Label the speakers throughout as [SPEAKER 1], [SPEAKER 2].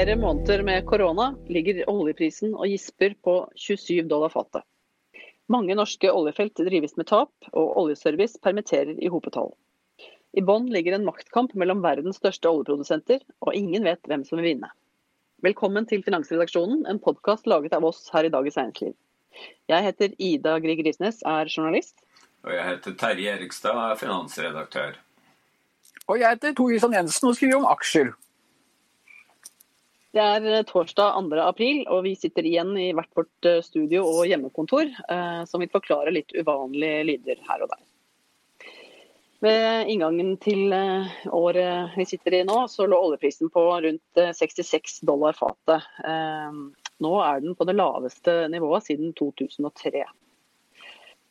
[SPEAKER 1] flere måneder med korona ligger oljeprisen og gisper på 27 dollar fatet. Mange norske oljefelt drives med tap, og oljeservice permitterer i hopetall. I bånn ligger en maktkamp mellom verdens største oljeprodusenter, og ingen vet hvem som vil vinne. Velkommen til Finansredaksjonen, en podkast laget av oss her i Dagens Næringsliv. Jeg heter Ida Grieg Risnes, er journalist.
[SPEAKER 2] Og jeg heter Terje Erikstad, er finansredaktør.
[SPEAKER 3] Og jeg heter Tor Isan Jensen og skriver om aksjer.
[SPEAKER 1] Det er eh, torsdag 2. april, og vi sitter igjen i hvert vårt eh, studio og hjemmekontor, eh, som vil forklare litt uvanlige lyder her og der. Ved inngangen til året vi sitter i nå, så lå oljeprisen på rundt eh, 66 dollar fatet. Nå er den på det laveste nivået siden 2003.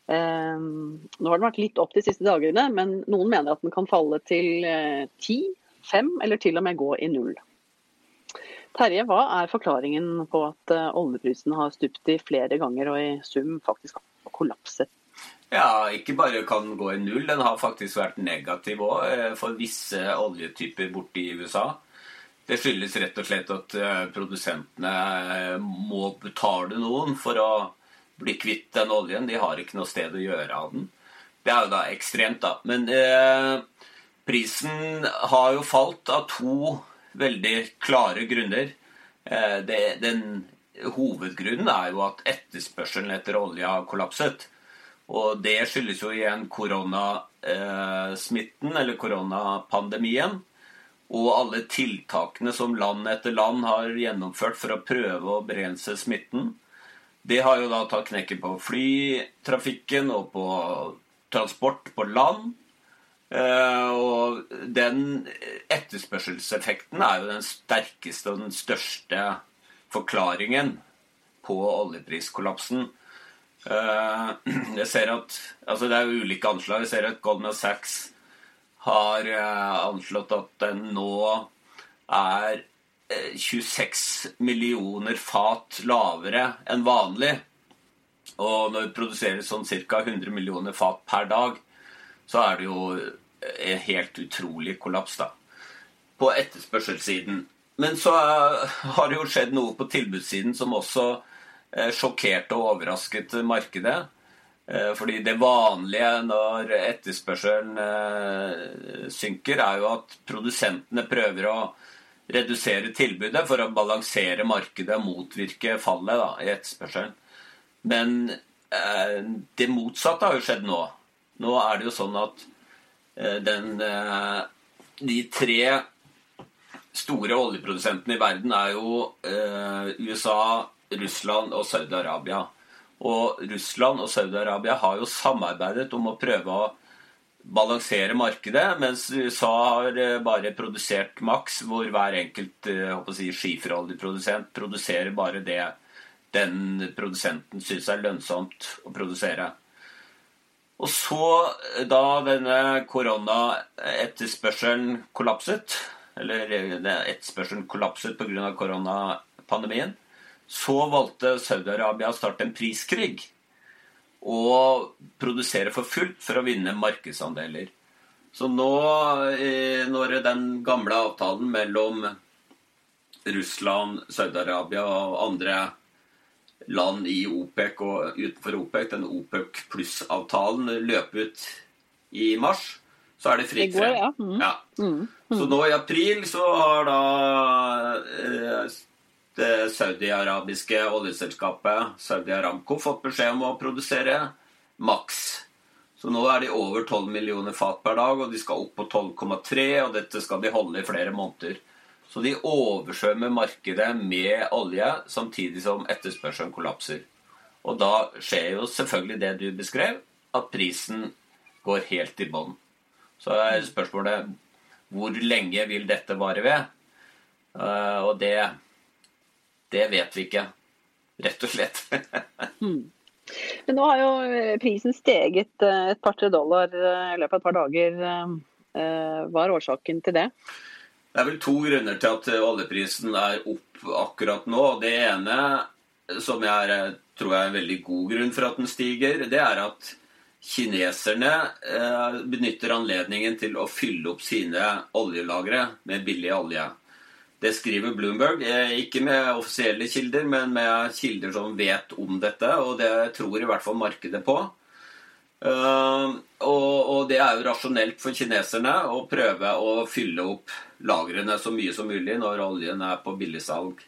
[SPEAKER 1] Eh, nå har den vært litt opp de siste dagene, men noen mener at den kan falle til eh, 10, 5 eller til og med gå i null. Terje, hva er forklaringen på at eh, oljeprisen har stupt i flere ganger og i sum faktisk har kollapset?
[SPEAKER 2] Ja, ikke bare kan gå i null, den har faktisk vært negativ òg for visse oljetyper borte i USA. Det skyldes rett og slett at eh, produsentene eh, må betale noen for å bli kvitt den oljen. De har ikke noe sted å gjøre av den. Det er jo da ekstremt, da. Men eh, prisen har jo falt av to veldig klare grunner. Eh, det, den Hovedgrunnen er jo at etterspørselen etter olje har kollapset. Og det skyldes jo igjen koronasmitten, eller koronapandemien. Og alle tiltakene som land etter land har gjennomført for å prøve å begrense smitten. Det har jo da tatt knekken på flytrafikken og på transport på land. Eh, og den etterspørselseffekten er jo den sterkeste og den største forklaringen på oljepriskollapsen. Eh, jeg ser at, altså Det er jo ulike anslag. Jeg ser at Goldman Sachs har eh, anslått at den nå er eh, 26 millioner fat lavere enn vanlig. Og når vi produserer sånn ca. 100 millioner fat per dag, så er det jo en helt utrolig kollaps da, på etterspørselssiden. Men så eh, har det jo skjedd noe på tilbudssiden som også eh, sjokkerte og overrasket markedet. Eh, Fordi det vanlige når etterspørselen eh, synker, er jo at produsentene prøver å redusere tilbudet for å balansere markedet og motvirke fallet da, i etterspørselen. Men eh, det motsatte har jo skjedd nå. Nå er det jo sånn at eh, den, eh, de tre store oljeprodusentene i verden er jo eh, USA, Russland og Saudi-Arabia. Og Russland og Saudi-Arabia har jo samarbeidet om å prøve å balansere markedet, mens USA har bare produsert maks, hvor hver enkelt si, skiferoljeprodusent produserer bare det den produsenten syns er lønnsomt å produsere. Og så, eh, da denne koronaetterspørselen kollapset, eller etterspørselen kollapset pga. koronapandemien, så valgte Saudi-Arabia å starte en priskrig. Og produsere for fullt for å vinne markedsandeler. Så nå, eh, når den gamle avtalen mellom Russland, Saudi-Arabia og andre land i OPEC og utenfor OPEC, den OPEC pluss-avtalen, løper ut i mars, så er det fritt frem.
[SPEAKER 1] ja. Mm.
[SPEAKER 2] Ja. Så nå i april så har da eh, det saudi-arabiske oljeselskapet Saudi Aramco fått beskjed om å produsere maks. Så nå er de over 12 millioner fat per dag, og de skal opp på 12,3, og dette skal de holde i flere måneder. Så de oversvømmer markedet med olje samtidig som etterspørselen kollapser. Og da skjer jo selvfølgelig det du beskrev, at prisen går helt i bånn. Så er spørsmålet hvor lenge vil dette vare ved? Uh, og det, det vet vi ikke, rett og slett.
[SPEAKER 1] Men nå har jo prisen steget eh, et par-tre dollar eh, i løpet av et par dager. Hva er årsaken til det?
[SPEAKER 2] Det er vel to grunner til at oljeprisen er opp akkurat nå. Det ene, som jeg tror er en veldig god grunn for at den stiger, det er at kineserne eh, benytter anledningen til å fylle opp sine oljelagre med billig olje. Det skriver Bloomberg, eh, ikke med offisielle kilder, men med kilder som vet om dette, og det tror i hvert fall markedet på. Uh, og, og, det er jo rasjonelt for kineserne å prøve å fylle opp lagrene så mye som mulig når oljen er på billigsalg.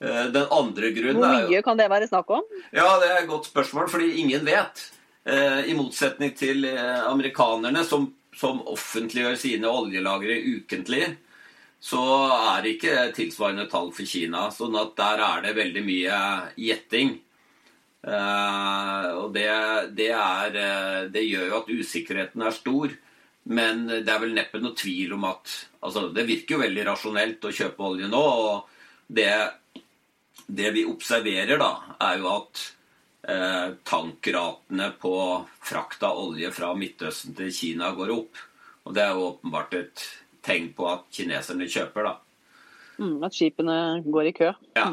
[SPEAKER 2] Uh, den andre grunnen
[SPEAKER 1] er Hvor mye kan det være snakk om?
[SPEAKER 2] Ja, Det er et godt spørsmål, fordi ingen vet. Uh, I motsetning til amerikanerne, som, som offentliggjør sine oljelagre ukentlig, så er det ikke tilsvarende tall for Kina. sånn at der er det veldig mye gjetting. Uh, og det, det, er, eh, det, gjør jo at usikkerheten er stor. Men det er vel neppe noe tvil om at altså Det virker jo veldig rasjonelt å kjøpe olje nå. Og det, det vi observerer, da, er jo at eh, tankratene på frakt av olje fra Midtøsten til Kina går opp. Og det er jo åpenbart et tegn på at kineserne kjøper, da.
[SPEAKER 1] Mm, at skipene går i kø.
[SPEAKER 2] Ja.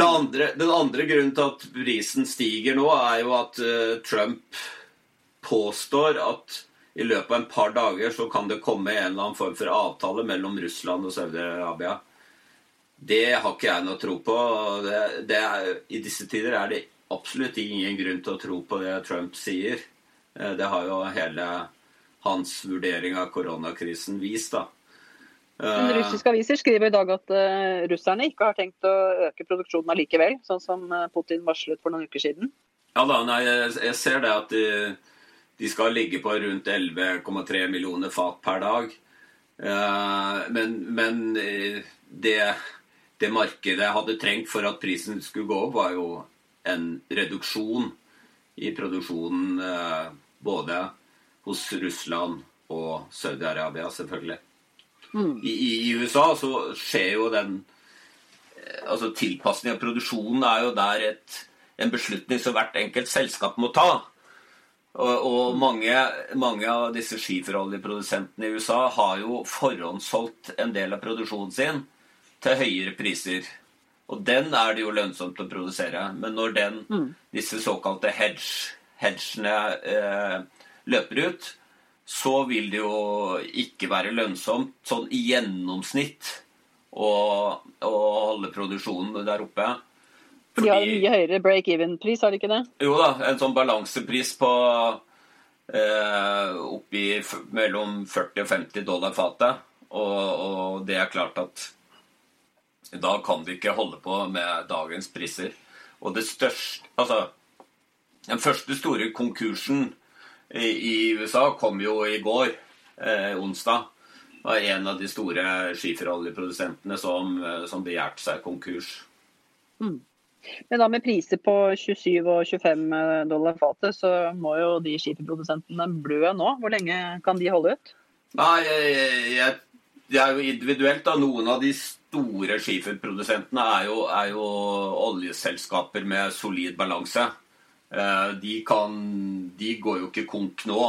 [SPEAKER 2] Andre, den andre grunnen til at prisen stiger nå, er jo at uh, Trump påstår at i løpet av en par dager så kan det komme en eller annen form for avtale mellom Russland og Saudi-Arabia. Det har ikke jeg noe tro på. Det, det er, I disse tider er det absolutt ingen grunn til å tro på det Trump sier. Eh, det har jo hele hans vurdering av koronakrisen vist. da.
[SPEAKER 1] Men eh, russiske aviser skriver i dag at uh, russerne ikke har tenkt å øke produksjonen allikevel, sånn som eh, Putin varslet for noen uker siden.
[SPEAKER 2] Ja da, nei, jeg, ser det at de, de skal ligge på rundt 11,3 millioner fat per dag. Uh, men, men det, det, markedet hadde trengt for at prisen skulle gå opp, var jo en reduksjon i produksjonen uh, både hos Russland og Saudi-Arabia, selvfølgelig. Mm. I, I, USA så skjer jo den eh, altså Tilpasning av produksjonen er jo der et, en beslutning som hvert enkelt selskap må ta. Og, og mange, mange, av disse skiferoljeprodusentene i USA har jo forhåndssolgt en del av produksjonen sin til høyere priser. Og den er det jo lønnsomt å produsere. Men når den, mm. disse såkalte hedge, hedgene eh, løper ut, så vil det jo ikke være lønnsomt sånn i gjennomsnitt å, å holde produksjonen der oppe.
[SPEAKER 1] Fordi, de har mye høyere break-even-pris, har de ikke det?
[SPEAKER 2] Jo da, en sånn balansepris på eh, oppi mellom 40 og 50 dollar fatet. Og, og det er klart at da kan vi ikke holde på med dagens priser. Og det største Altså, den første store konkursen i USA kom jo i går, eh, onsdag. Var en av de store skiferoljeprodusentene som, eh, som begjærte seg konkurs.
[SPEAKER 1] Mm. Men da med priser på 27 og 25 eh, dollar fatet, så må jo de skiferprodusentene blø nå. Hvor lenge kan de holde ut?
[SPEAKER 2] Nei, jeg, jeg, Det er jo individuelt. da. Noen av de store skiferprodusentene er jo, er jo oljeselskaper med solid balanse. Eh, de, kan, de går jo ikke konk nå.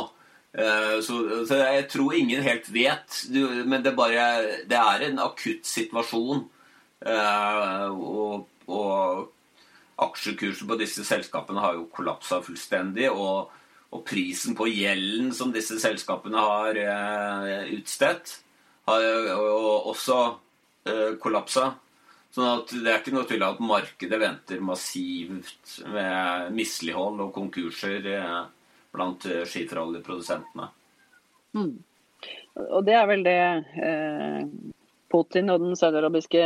[SPEAKER 2] Eh, så, så, jeg tror ingen helt vet. Men det, bare, det er en akutt situasjon. Eh, og, og aksjekursen på disse selskapene har jo kollapsa fullstendig. Og, og, prisen på gjelden som disse selskapene har utstedt, har jo også kollapsa. Sånn at Det er ikke noe tvil at markedet venter massivt med mislighold og konkurser eh, blant eh, skiferoljeprodusentene.
[SPEAKER 1] Mm. Og det er vel det eh, Putin og den saudiarabiske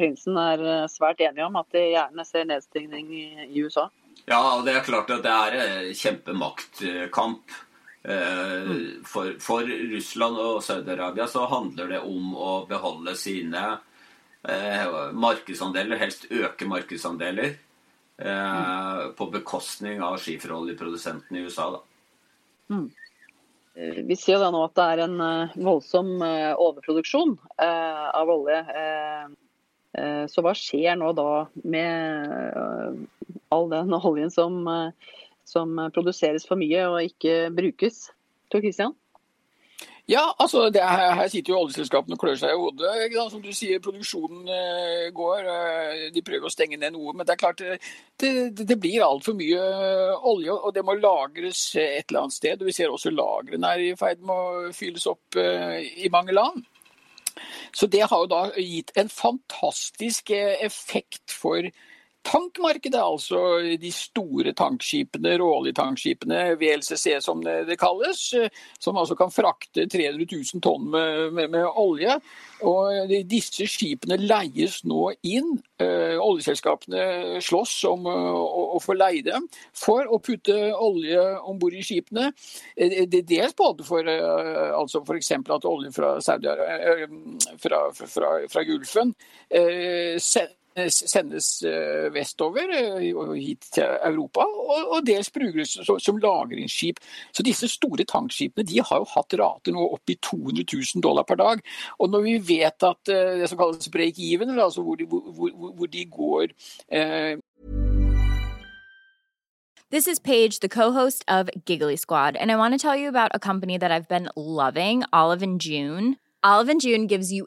[SPEAKER 1] prinsen er eh, svært enige om, at de gjerne ser nedstigning i, i USA?
[SPEAKER 2] Ja, og det er klart at det er kjempemaktkamp. Eh, mm. For, for Russland og Saudi-Arabia så handler det om å beholde sine Eh, markedsandeler, helst øke markedsandeler. Mm. på bekostning av skiferoljeprodusentene i USA. Da.
[SPEAKER 1] Mm. Vi ser jo da nå at det er en eh, voldsom eh, overproduksjon eh, av olje. Eh, eh, Så hva skjer nå da med eh, all den oljen som, eh, som produseres for mye og ikke brukes? Tor Christian?
[SPEAKER 3] Ja, altså er, her sitter jo oljeselskapene og klør seg i hodet. Som du sier, produksjonen eh, går. eh, de prøver å stenge ned noe. Men det er klart det, det, det blir altfor mye eh, olje, og det må lagres et eller annet sted. Og vi ser også lagrene er i ferd med å fylles opp eh, i mange land. Så det har jo da gitt en fantastisk eh, effekt for tankmarkedet, altså de store tankskipene, råoljetankskipene, VLCC som det, kalles, eh, som altså kan frakte 300 000 tonn med, med, med olje. Og disse skipene leies nå inn. Eh, oljeselskapene slåss om eh, å, få leie dem for å putte olje om bord i skipene. Det er dels både for altså f.eks. at olje fra, fra, fra, fra Gulfen sendes eh, vestover eh, og hit til Europa, og, dels brukes som, lagringsskip. Så disse store tankskipene de har jo hatt rater nå opp i 200 000 dollar per dag. Og når vi vet at eh, det som kalles break-even, altså hvor de, hvor, hvor, de går
[SPEAKER 4] This is Paige, the co-host of Giggly Squad, and I want to tell you about a company that I've been loving, Olive and June. Olive and June gives you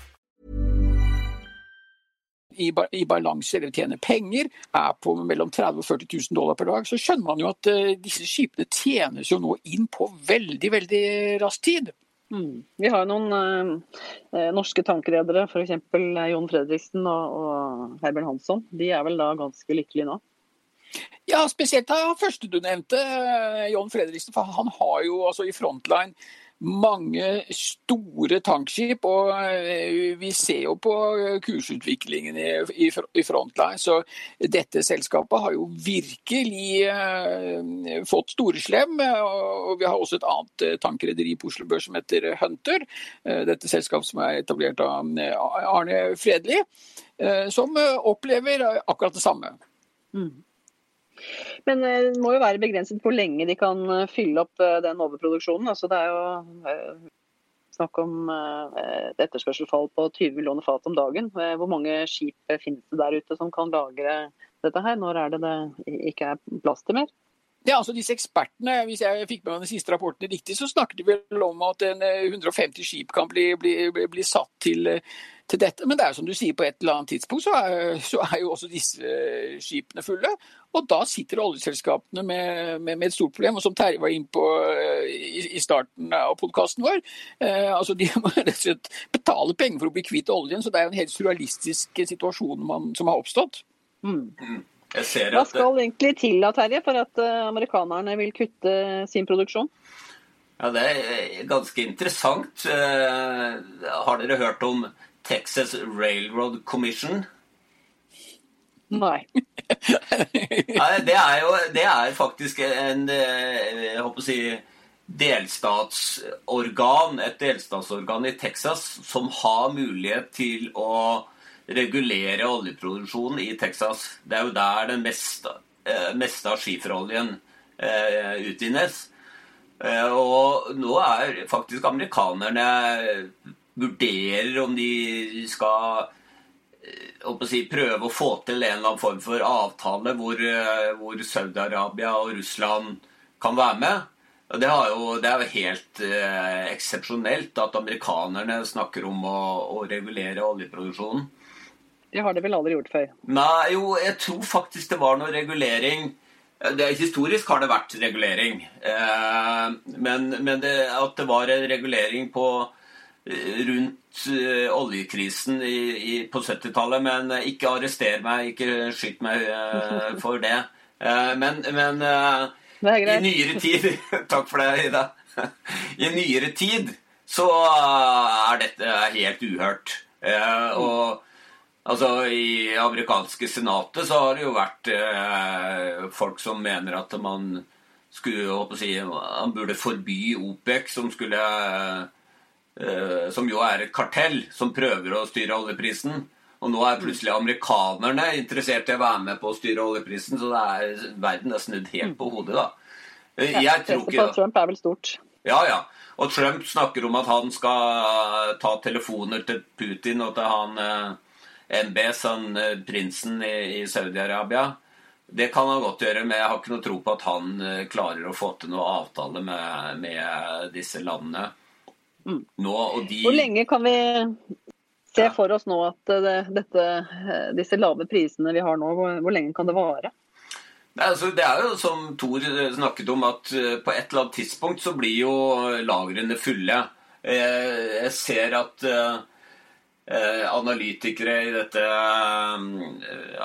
[SPEAKER 3] I, i balanse eller tjener penger, er på mellom 30 og 40 000 dollar per dag, så skjønner man jo at uh, disse skipene tjenes jo nå inn på veldig, veldig rask tid.
[SPEAKER 1] Mm. Vi har noen eh, eh, norske tankredere, f.eks. Jon Fredriksen og, og Herbjørn Hansson. De er vel da ganske lykkelige nå?
[SPEAKER 3] Ja, spesielt da første du nevnte, eh, John Fredriksen, for han har jo altså i Frontline mange store tankskip, og eh, vi ser jo på kursutviklingen i, Frontline. Så dette selskapet har jo virkelig fått fått storeslem. Og vi har også et annet eh, tankrederi på Oslo Børs som heter Hunter. Eh, dette selskapet som er etablert av eh, Arne Fredli, eh, som eh, opplever akkurat det samme.
[SPEAKER 1] Men eh, det må jo være begrenset hvor lenge de kan eh, fylle opp eh, den overproduksjonen. Altså, det er jo snakk om et etterspørselfall på 20 millioner fat om dagen. Hvor mange skip finnes det der ute som kan lagre dette her? Når er det det ikke er plass til mer?
[SPEAKER 3] Ja, altså disse ekspertene, Hvis jeg fikk med meg den siste rapporten riktig, så snakket de vel om at eh, 150 skip kan bli, bli, bli, bli satt til, til dette. Men det er jo som du sier, på et eller annet tidspunkt så er, så er jo også disse skipene fulle. Og da sitter oljeselskapene med, med, med et stort problem. Og som Terje var inne på eh, i, i starten av podkasten vår, eh, altså de må rett og slett betale penger for å bli kvitt oljen. Så det er jo en helt surrealistisk situasjon man, som har oppstått.
[SPEAKER 2] Jeg ser
[SPEAKER 1] Hva
[SPEAKER 2] skal
[SPEAKER 1] skal egentlig til da, Terje, for at eh, amerikanerne vil kutte sin produksjon?
[SPEAKER 2] Ja, Det er ganske interessant. Har dere hørt om Texas Railroad Commission?
[SPEAKER 1] Nei.
[SPEAKER 2] Det, er jo, det er faktisk en jeg håper å si, delstatsorgan, et delstatsorgan i Texas som har mulighet til å regulere oljeproduksjonen i Texas. Det er jo der den meste, meste av skiferoljen eh, utvinnes. Eh, og nå er faktisk amerikanerne vurderer om de skal å si, prøve å få til en eller annen form for avtale hvor, hvor Saudi-Arabia og Russland kan være med. Det, jo, det, er jo helt eh, eksepsjonelt at amerikanerne snakker om å, å, regulere oljeproduksjonen.
[SPEAKER 1] Det har de vel aldri gjort før?
[SPEAKER 2] Nei, jo, jeg tror faktisk det var noe regulering. Det, historisk har det vært regulering. Eh, men, men det, at det var en regulering på eh, rundt uh, oljekrisen i, i, på 70-tallet. Men ikke arrester meg, ikke skyt meg uh, for det. Men, men i nyere tid Takk for det, Ida. I nyere tid så er dette helt uhørt. Eh, og altså, I amerikanske senatet så har det jo vært eh, folk som mener at man skulle si, Man burde forby OPEC, som skulle eh, Som jo er et kartell som prøver å styre oljeprisen. Og nå er plutselig amerikanerne interessert i å være med på å styre oljeprisen, så er, verden er snudd helt på hodet, da.
[SPEAKER 1] Jeg tror ikke Trump er vel stort.
[SPEAKER 2] Ja, ja. Og Trump snakker om at han skal ta telefoner til Putin og til han eh, MBS, han eh, prinsen i, Saudi-Arabia. Det kan han godt gjøre, men jeg har ikke noe tro på at han eh, klarer å få til noe avtale med, med disse landene.
[SPEAKER 1] Mm. Nå, de... Hvor lenge kan vi se for oss nå at det, dette, disse lave prisene vi har nå, hvor, hvor lenge kan det vare?
[SPEAKER 2] Altså, det er jo som Thor snakket om, at eh, på et eller annet tidspunkt så blir jo lagrene fulle. Eh, jeg ser at eh, analytikere i dette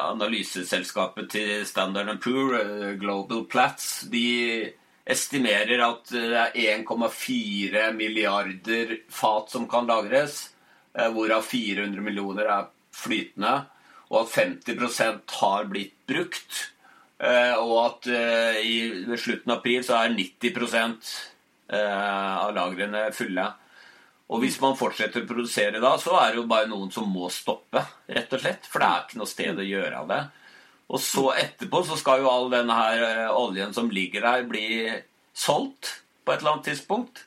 [SPEAKER 2] analyseselskapet til Standard Poor, Global Plats, de estimerer at det er 1,4 milliarder fat som kan lagres, hvorav 400 millioner er flytende, og at 50% har blitt brukt. Eh, og at eh, i, slutten av april så er 90 eh, av lagrene fulle. Og hvis man fortsetter å produsere da, så er det jo bare noen som må stoppe, rett og slett. For det er ikke noe sted å gjøre av det. Og så etterpå så skal jo all denne her oljen som ligger der, bli solgt på et eller annet tidspunkt.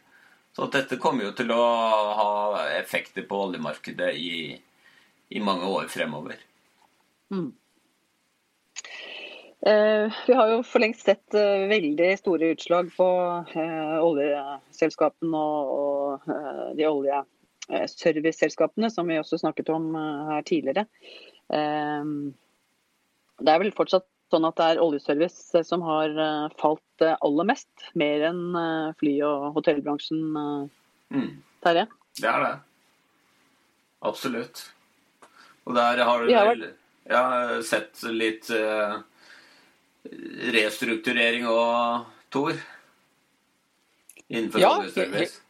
[SPEAKER 2] Så dette kommer jo til å ha effekter på oljemarkedet i, i mange år fremover. Mm.
[SPEAKER 1] Eh, vi har jo for lengst sett eh, veldig store utslag på eh, oljeselskapene og de oljeserviceselskapene, som vi også snakket om her tidligere. Det er vel fortsatt sånn at det er oljeservice som har falt aller mest, mer enn fly- og hotellbransjen, mm. Terje?
[SPEAKER 2] Det er det. Absolutt. Og der har du vel Jeg har sett litt uh restrukturering og, Tor? Innenfor ja, oljeservice?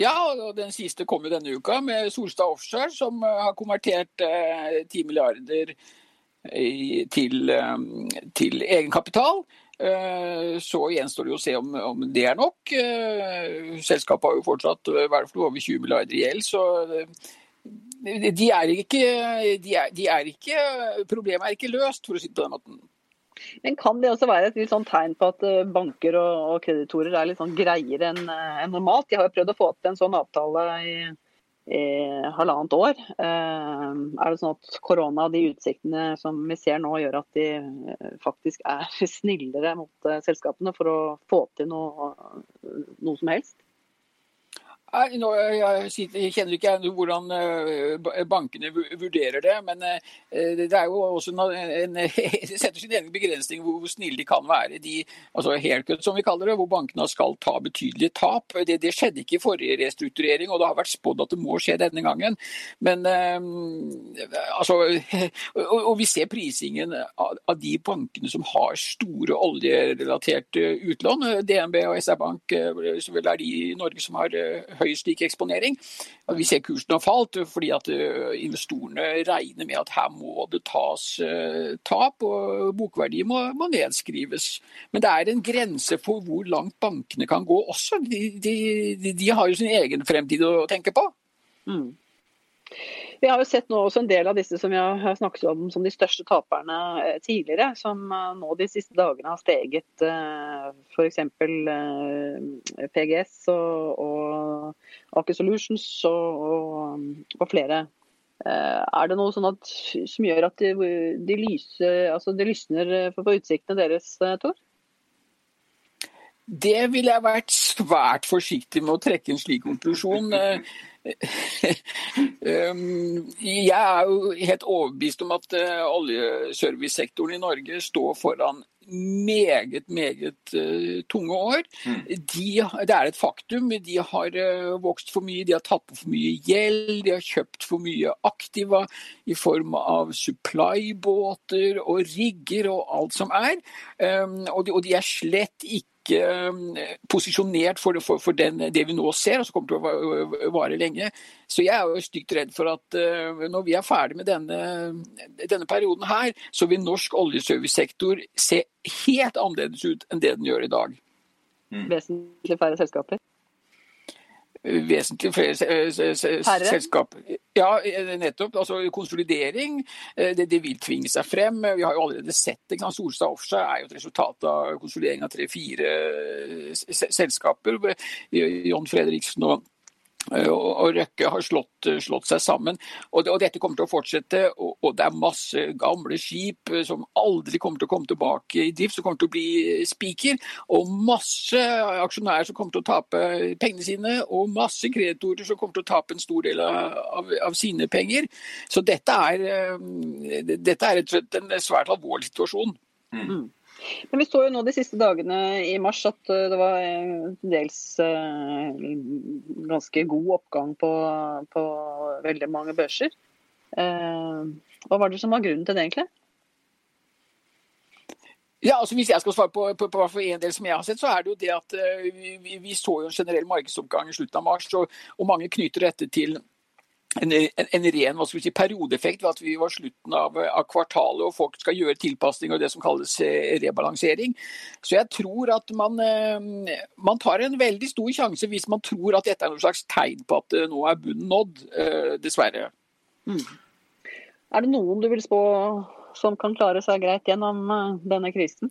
[SPEAKER 3] Ja, og den siste kom jo denne uka med Solstad Offshore, som eh, har konvertert eh, 10 milliarder til, eh, til, egenkapital. Eh, så gjenstår det å se om, om, det er nok. Eh, selskapet har jo fortsatt i hvert fall over 20 milliarder i gjeld, så de er, ikke, de, er, de er ikke Problemet er ikke løst, for å si det på den måten.
[SPEAKER 1] Men kan det også være et litt sånn tegn på at banker og, kreditorer er litt sånn greiere enn en normalt? De har jo prøvd å få til en sånn avtale i, i halvannet år. Eh, er det sånn at korona og de utsiktene som vi ser nå, gjør at de eh, faktisk er snillere mot selskapene for å få til noe, noe som helst?
[SPEAKER 3] Nei, nå, kjenner ikke hvordan eh, bankene vurderer det, men eh, det er jo også en, det setter sin egen begrensning hvor, snille de kan være. De, altså haircut, som vi kaller det, hvor bankene skal ta betydelige tap. Det, det, skjedde ikke i forrige restrukturering, og det har vært spådd at det må skje denne gangen. Men altså og, vi ser prisingen av, de bankene som har store oljerelaterte utlån. DNB og SR Bank så vel er de i Norge som har høy slik eksponering. Vi ser kursen har falt fordi at eh, investorene regner med at her må det tas eh, tap, og bokverdier må, må nedskrives. Men det er en grense for hvor langt bankene kan gå også. De, de, de har jo sin egen fremtid å tenke på. Mm.
[SPEAKER 1] Vi har jo sett nå også en del av disse som vi har snakket om som de største taperne eh, tidligere, som eh, nå de siste dagene har steget. Eh, F.eks. PGS og, og Aker Solutions og, og, og, flere. Er det noe sånn at, som gjør at de, de, lyser, altså de lysner på utsiktene deres, Tor?
[SPEAKER 3] Det ville jeg vært svært forsiktig med å trekke en slik konklusjon. Ehm, jeg er jo helt overbevist om at eh, oljeservicesektoren i Norge står foran meget, meget uh, tunge år. Mm. De, det er et faktum. De har uh, vokst for mye, de har tatt på for mye gjeld, de har kjøpt for mye aktiva i form av supply-båter og rigger og alt som er. Um, og, de, og, de, er slett ikke eh, posisjonert for, for, for den, det vi nå ser, og som kommer til å vare lenge. Så jeg er jo stygt redd for at uh, når vi er ferdig med denne, denne perioden her, så vil norsk oljeservicesektor se helt annerledes ut enn det den gjør i dag.
[SPEAKER 1] Mm. Vesentlig færre selskaper?
[SPEAKER 3] Vesentlig flere selskap. Ja, eh, nettopp. Altså konsolidering, eh, det, det, vil tvinge seg frem. Vi har jo allerede sett det. Solstad Offshore er jo et resultat av konsolidering av tre-fire eh, selskaper. John Fredriksen og Eh, og Røkke har slått, eh, slått seg sammen. Og, og, Dette kommer til å fortsette. Og, og, Det er masse gamle skip eh, som aldri kommer til å komme tilbake i drift, som kommer til å bli spiker. Og masse aksjonærer som kommer til å tape pengene sine, og masse kreditorer som kommer til å tape en stor del av, av, av sine penger. Så dette er, dette er en svært alvorlig situasjon. Mm.
[SPEAKER 1] Men vi så jo nå de siste dagene i mars at eh, det var eh, dels eh, ganske god oppgang på, på veldig mange børser. Hva var det som var grunnen til det, egentlig?
[SPEAKER 3] Ja, altså Hvis jeg skal svare på, på, på, en del som jeg har sett, så er det jo det at vi, vi så jo en generell markedsoppgang i slutten av mars. Og, og mange knytter dette til en, en, en, ren hva skal vi si, periodeeffekt ved at vi var slutten av, av, kvartalet og folk skal gjøre tilpasninger og det som kalles eh, rebalansering. Så jeg tror at man, eh, man, tar en veldig stor sjanse hvis man tror at dette er noe slags tegn på at eh, nå er bunnen nådd, dessverre. Mm.
[SPEAKER 1] Er det noen du vil spå som kan klare seg greit gjennom denne krisen?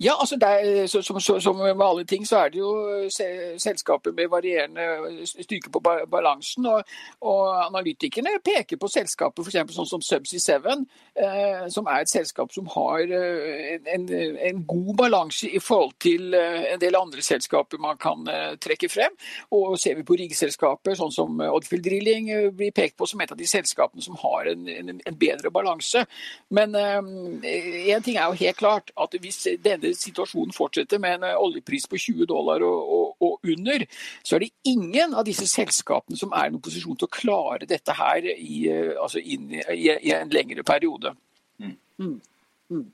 [SPEAKER 3] Ja, altså er, så, som, som, med alle ting, så er det jo eh, selskaper med varierende styrke på balansen. Og, og analytikerne peker på selskaper f.eks. sånn som Subsea 7, eh, som er et selskap som har en, en, en, god balanse i forhold til eh, en del andre selskaper man kan eh, trekke frem. Og ser vi på riggselskaper, sånn som Oddfield Drilling, eh, blir pekt på som et av de selskapene som har en, en, bedre balanse. Men én ting er jo helt klart at hvis denne situasjonen fortsetter med en eh, oljepris på 20 dollar og, og, og, under, så er det ingen av disse selskapene som er i noen posisjon til å klare dette her i, eh, altså inn i, i, en lengre periode. Mm. Mm.
[SPEAKER 1] Mm.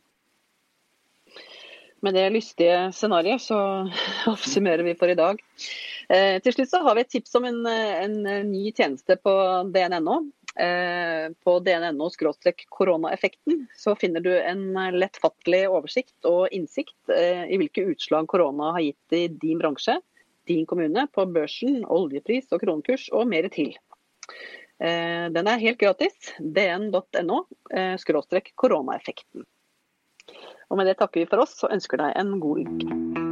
[SPEAKER 1] Med det lystige scenarioet så oppsummerer vi for i dag. Eh, til slutt så har vi et tips om en, en ny tjeneste på dn.no. Eh, på dnno koronaeffekten så finner du en lettfattelig oversikt og innsikt eh, i hvilke utslag korona har gitt i din bransje, din kommune, på børsen, oljepris og kronekurs og mer til. Eh, den er helt gratis. dn.no koronaeffekten. Og med det takker vi for oss og ønsker deg en god uke.